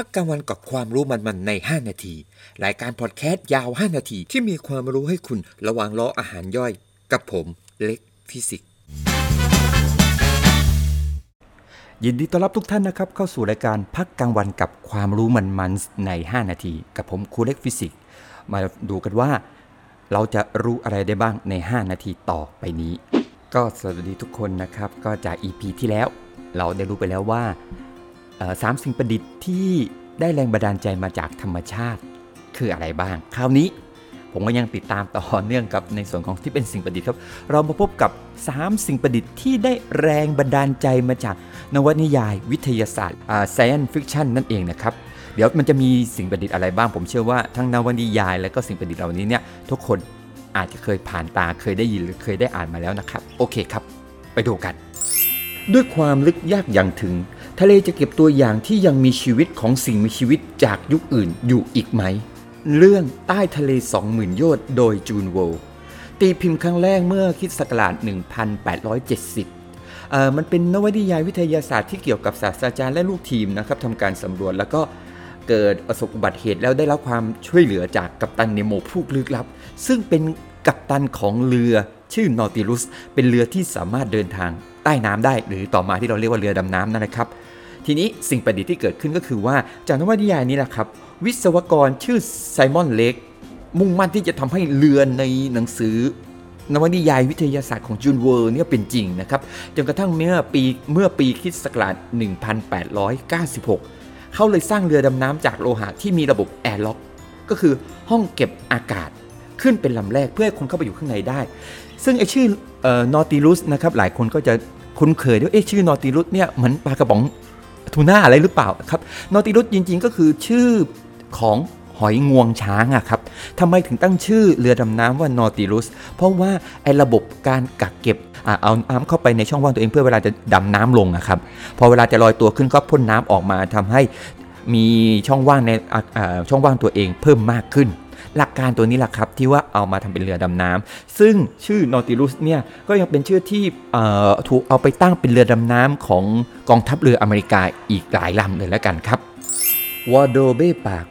พักกลางวันกับความรู้มันๆใน 5 นาที รายการพอดแคสต์ยาว 5 นาทีที่มีความรู้ให้คุณระหว่างรออาหารย่อย กับผมเล็กฟิสิกส์ยินดีต้อนรับทุกท่านนะครับ เข้าสู่รายการพักกลางวันกับความรู้มันๆใน 5 นาที กับผมครูเล็กฟิสิกส์มาดูกันว่า เราจะรู้อะไรได้บ้างใน 5 นาทีต่อไปนี้ ก็สวัสดีทุกคนนะครับ ก็จาก EP ที่แล้ว เราได้รู้ไปแล้วว่า สามสิ่งประดิษฐ์ที่ได้แรงบันดาลใจมาจากธรรมชาติคืออะไรบ้าง คราวนี้ผมก็ยังติดตามต่อเนื่องกับในส่วนของที่เป็นสิ่งประดิษฐ์ครับ เรามาพบกับ 3 สิ่งประดิษฐ์ที่ได้แรงบันดาลใจมาจากนวนิยาย วิทยาศาสตร์อ่า science fiction นั่นเองนะครับ เดี๋ยวมันจะมีสิ่งประดิษฐ์อะไรบ้าง ผมเชื่อว่าทั้งนวนิยาย และก็สิ่งประดิษฐ์เหล่านี้เนี่ยทุกคนอาจจะเคยผ่านตาเคยได้ยินหรือเคยได้อ่านมาแล้วนะครับ โอเคครับ ไปดูกัน ด้วยความลึกยากอย่างถึง ทะเลจะเก็บตัวอย่างที่ยังมีชีวิตของสิ่งมีชีวิตจากยุคอื่นอยู่อีกไหม เรื่องใต้ทะเล 20,000 โยชน์โดยจูนโวตีพิมพ์ครั้งแรกเมื่อคิดศักราช 1870เอ่อมันเป็นนวนิยายวิทยาศาสตร์ที่เกี่ยวกับศาสตราจารย์และลูกทีมนะครับทำการสำรวจแล้วก็เกิดประสบอุบัติเหตุแล้วได้รับความช่วยเหลือจากกัปตันเนโมผู้ลึกลับ ซึ่งเป็นกัปตันของเรือชื่อนอติลุส เป็นเรือที่สามารถเดินทาง ใต้น้ำได้ หรือต่อมาที่เราเรียกว่าเรือดำน้ำนั่นนะครับ ทีนี้สิ่งประดิษฐ์ที่เกิดขึ้นก็คือว่าจากนวนิยายนี้แหละครับวิศวกรชื่อไซมอนเลคมุ่งมั่นที่จะทำให้เรือในหนังสือนวนิยายวิทยาศาสตร์ของจูลส์ เวิร์นเนี่ยเป็นจริงนะครับจนกระทั่งเมื่อปีเมื่อปีคริสต์ศักราช1896 เขาเลยสร้างเรือดำน้ำจากโลหะที่มีระบบ airlockก็คือห้องเก็บอากาศขึ้นเป็นลำแรกเพื่อให้คนเข้าไปอยู่ข้างในได้ ซึ่งไอชื่อนอติลุสนะครับหลายคนก็จะ คุ้นเคยด้วยเอ๊ะชื่อนอติลุสเนี่ยเหมือนปลากระป๋องทูน่าอะไรหรือเปล่าครับนอติลุสจริง ๆ ก็คือชื่อของหอยงวงช้างอะครับทำไมถึงตั้งชื่อเรือดำน้ำว่านอติลุส เพราะว่าไอ้ระบบการกักเก็บเอาน้ำเข้าไปในช่องว่างตัวเองเพื่อเวลาจะดำน้ำลงอะครับ พอเวลาจะลอยตัวขึ้นก็พ่นน้ำออกมาทำให้มีช่องว่างในช่องว่างตัวเองเพิ่มมากขึ้น หลักการตัวนี้แหละครับที่ว่าเอามาทำเป็นเรือดำน้ำซึ่งชื่อนอติลุสเนี่ยก็ยังเป็นชื่อที่ถูกเอาไปตั้งเป็นเรือดำน้ำของกองทัพเรืออเมริกาอีกหลายลำเลยแล้วกันครับวอโดเบ้ปาก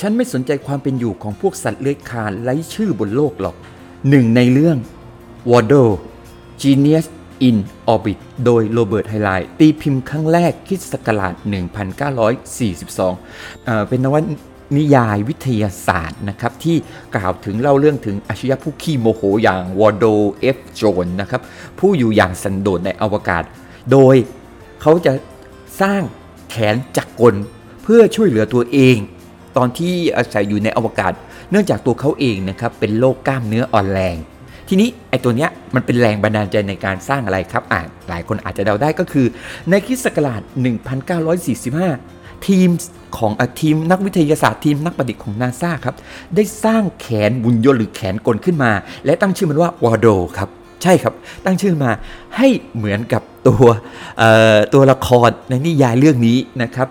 ฉันไม่สนใจความเป็นอยู่ของพวกสัตว์เลื้อยคลานไร้ชื่อบนโลกหรอกหนึ่งในเรื่อง w a d o Genius in Orbit โดยโรเบิร์ตไฮน์ไลน์ตีพิมพ์ครั้งแรกคริสต์ศักราช1942เอ่อเป็นนวัต นิยายวิทยาศาสตร์นะครับที่กล่าวถึงเล่าเรื่องถึงอัจฉริยะผู้ขี้โมโหอย่างวอลโดเอฟโจนส์นะครับผู้อยู่อย่างสันโดษในอวกาศ โดยเขาจะสร้างแขนจักรกลเพื่อช่วยเหลือตัวเอง ตอนที่อาศัยอยู่ในอวกาศ เนื่องจากตัวเขาเองนะครับเป็นโรคกล้ามเนื้ออ่อนแรงทีนี้ไอ้ตัวเนี้ยมันเป็นแรงบันดาลใจในการสร้างอะไรครับอ่าหลายคนอาจจะเดาได้ก็คือ ในคริสต์ศักราช1945 ทีมของอทีมนักวิทยาศาสตร์ทีมนักประดิษฐ์ของนาซาครับ ได้สร้างแขนหุ่นยนต์หรือแขนกลขึ้นมา และตั้งชื่อมันว่าวอโดครับ ใช่ครับ ตั้งชื่อมาให้เหมือนกับตัวตัวละครในนิยายเรื่องนี้นะครับ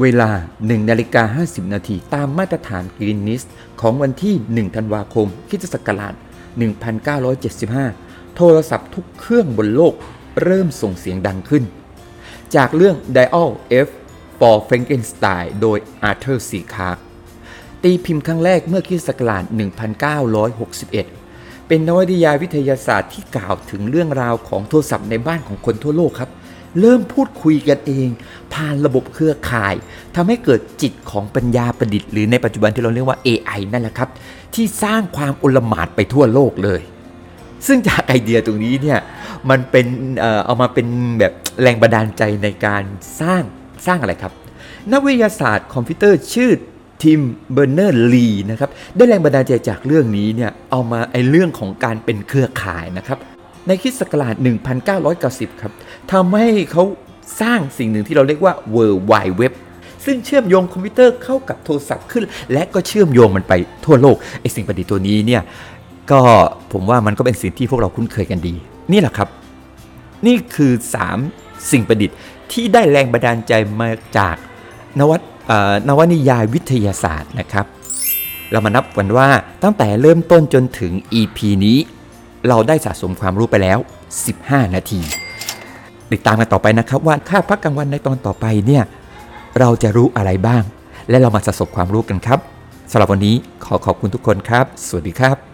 เวลา 1 นาฬิกา 50 นาทีตามมาตรฐานกรีนนิสของวันที่ 1 ธันวาคมคิศักราช1975 โทรศัพท์ทุกเครื่องบนโลกเริ่มส่งเสียงดังขึ้น จากเรื่อง Dial F for Frankenstein โดย Arthur C. Clarke ตีพิมพ์ครั้งแรกเมื่อคริสตศักราช 1961 เป็นนวนิยายวิทยาศาสตร์ที่กล่าวถึงเรื่องราวของโทรศัพท์ในบ้านของคนทั่วโลกครับ เริ่มพูดคุยกันเอง ผ่านระบบเครือข่ายทำให้เกิดจิตของปัญญาประดิษฐ์หรือในปัจจุบันที่เราเรียกว่า AI นั่นแหละครับ ที่สร้างความอลหม่านไปทั่วโลกเลย ซึ่งจากไอเดียตรงนี้เนี่ยมันเป็นเอ่อเอามาเป็นแบบแรงบันดาลใจในการสร้างสร้างอะไรครับ นักวิทยาศาสตร์คอมพิวเตอร์ชื่อทิมเบอร์เนอร์ส ลีนะครับได้แรงบันดาลใจจากเรื่องนี้เนี่ยเอามาไอเรื่องของการเป็นเครือข่ายนะครับในคริสต์ศักราช 1990 ครับทำให้เขาสร้างสิ่งหนึ่งที่เราเรียกว่า World Wide Web ซึ่งเชื่อมโยงคอมพิวเตอร์เข้ากับโทรศัพท์ขึ้น และก็เชื่อมโยงมันไปทั่วโลกไอสิ่งประดิษฐ์ตัวนี้เนี่ย ก็ผมว่ามันก็เป็นสิ่งที่พวกเราคุ้นเคยกันดี นี่แหละครับ นี่คือ 3 สิ่งประดิษฐ์ที่ได้แรงบันดาลใจมาจากนวัตนวนิยายวิทยาศาสตร์นะครับ เรามานับกันว่าตั้งแต่เริ่มต้นจนถึง EP นี้ เราได้สะสมความรู้ไปแล้ว 15 นาที ติดตามกันต่อไปนะครับว่าค่าพักกลางวันในตอนต่อไปเนี่ยเราจะรู้อะไรบ้าง และเรามาสะสมความรู้กันครับสำหรับวันนี้ขอขอบคุณทุกคนครับ สวัสดีครับ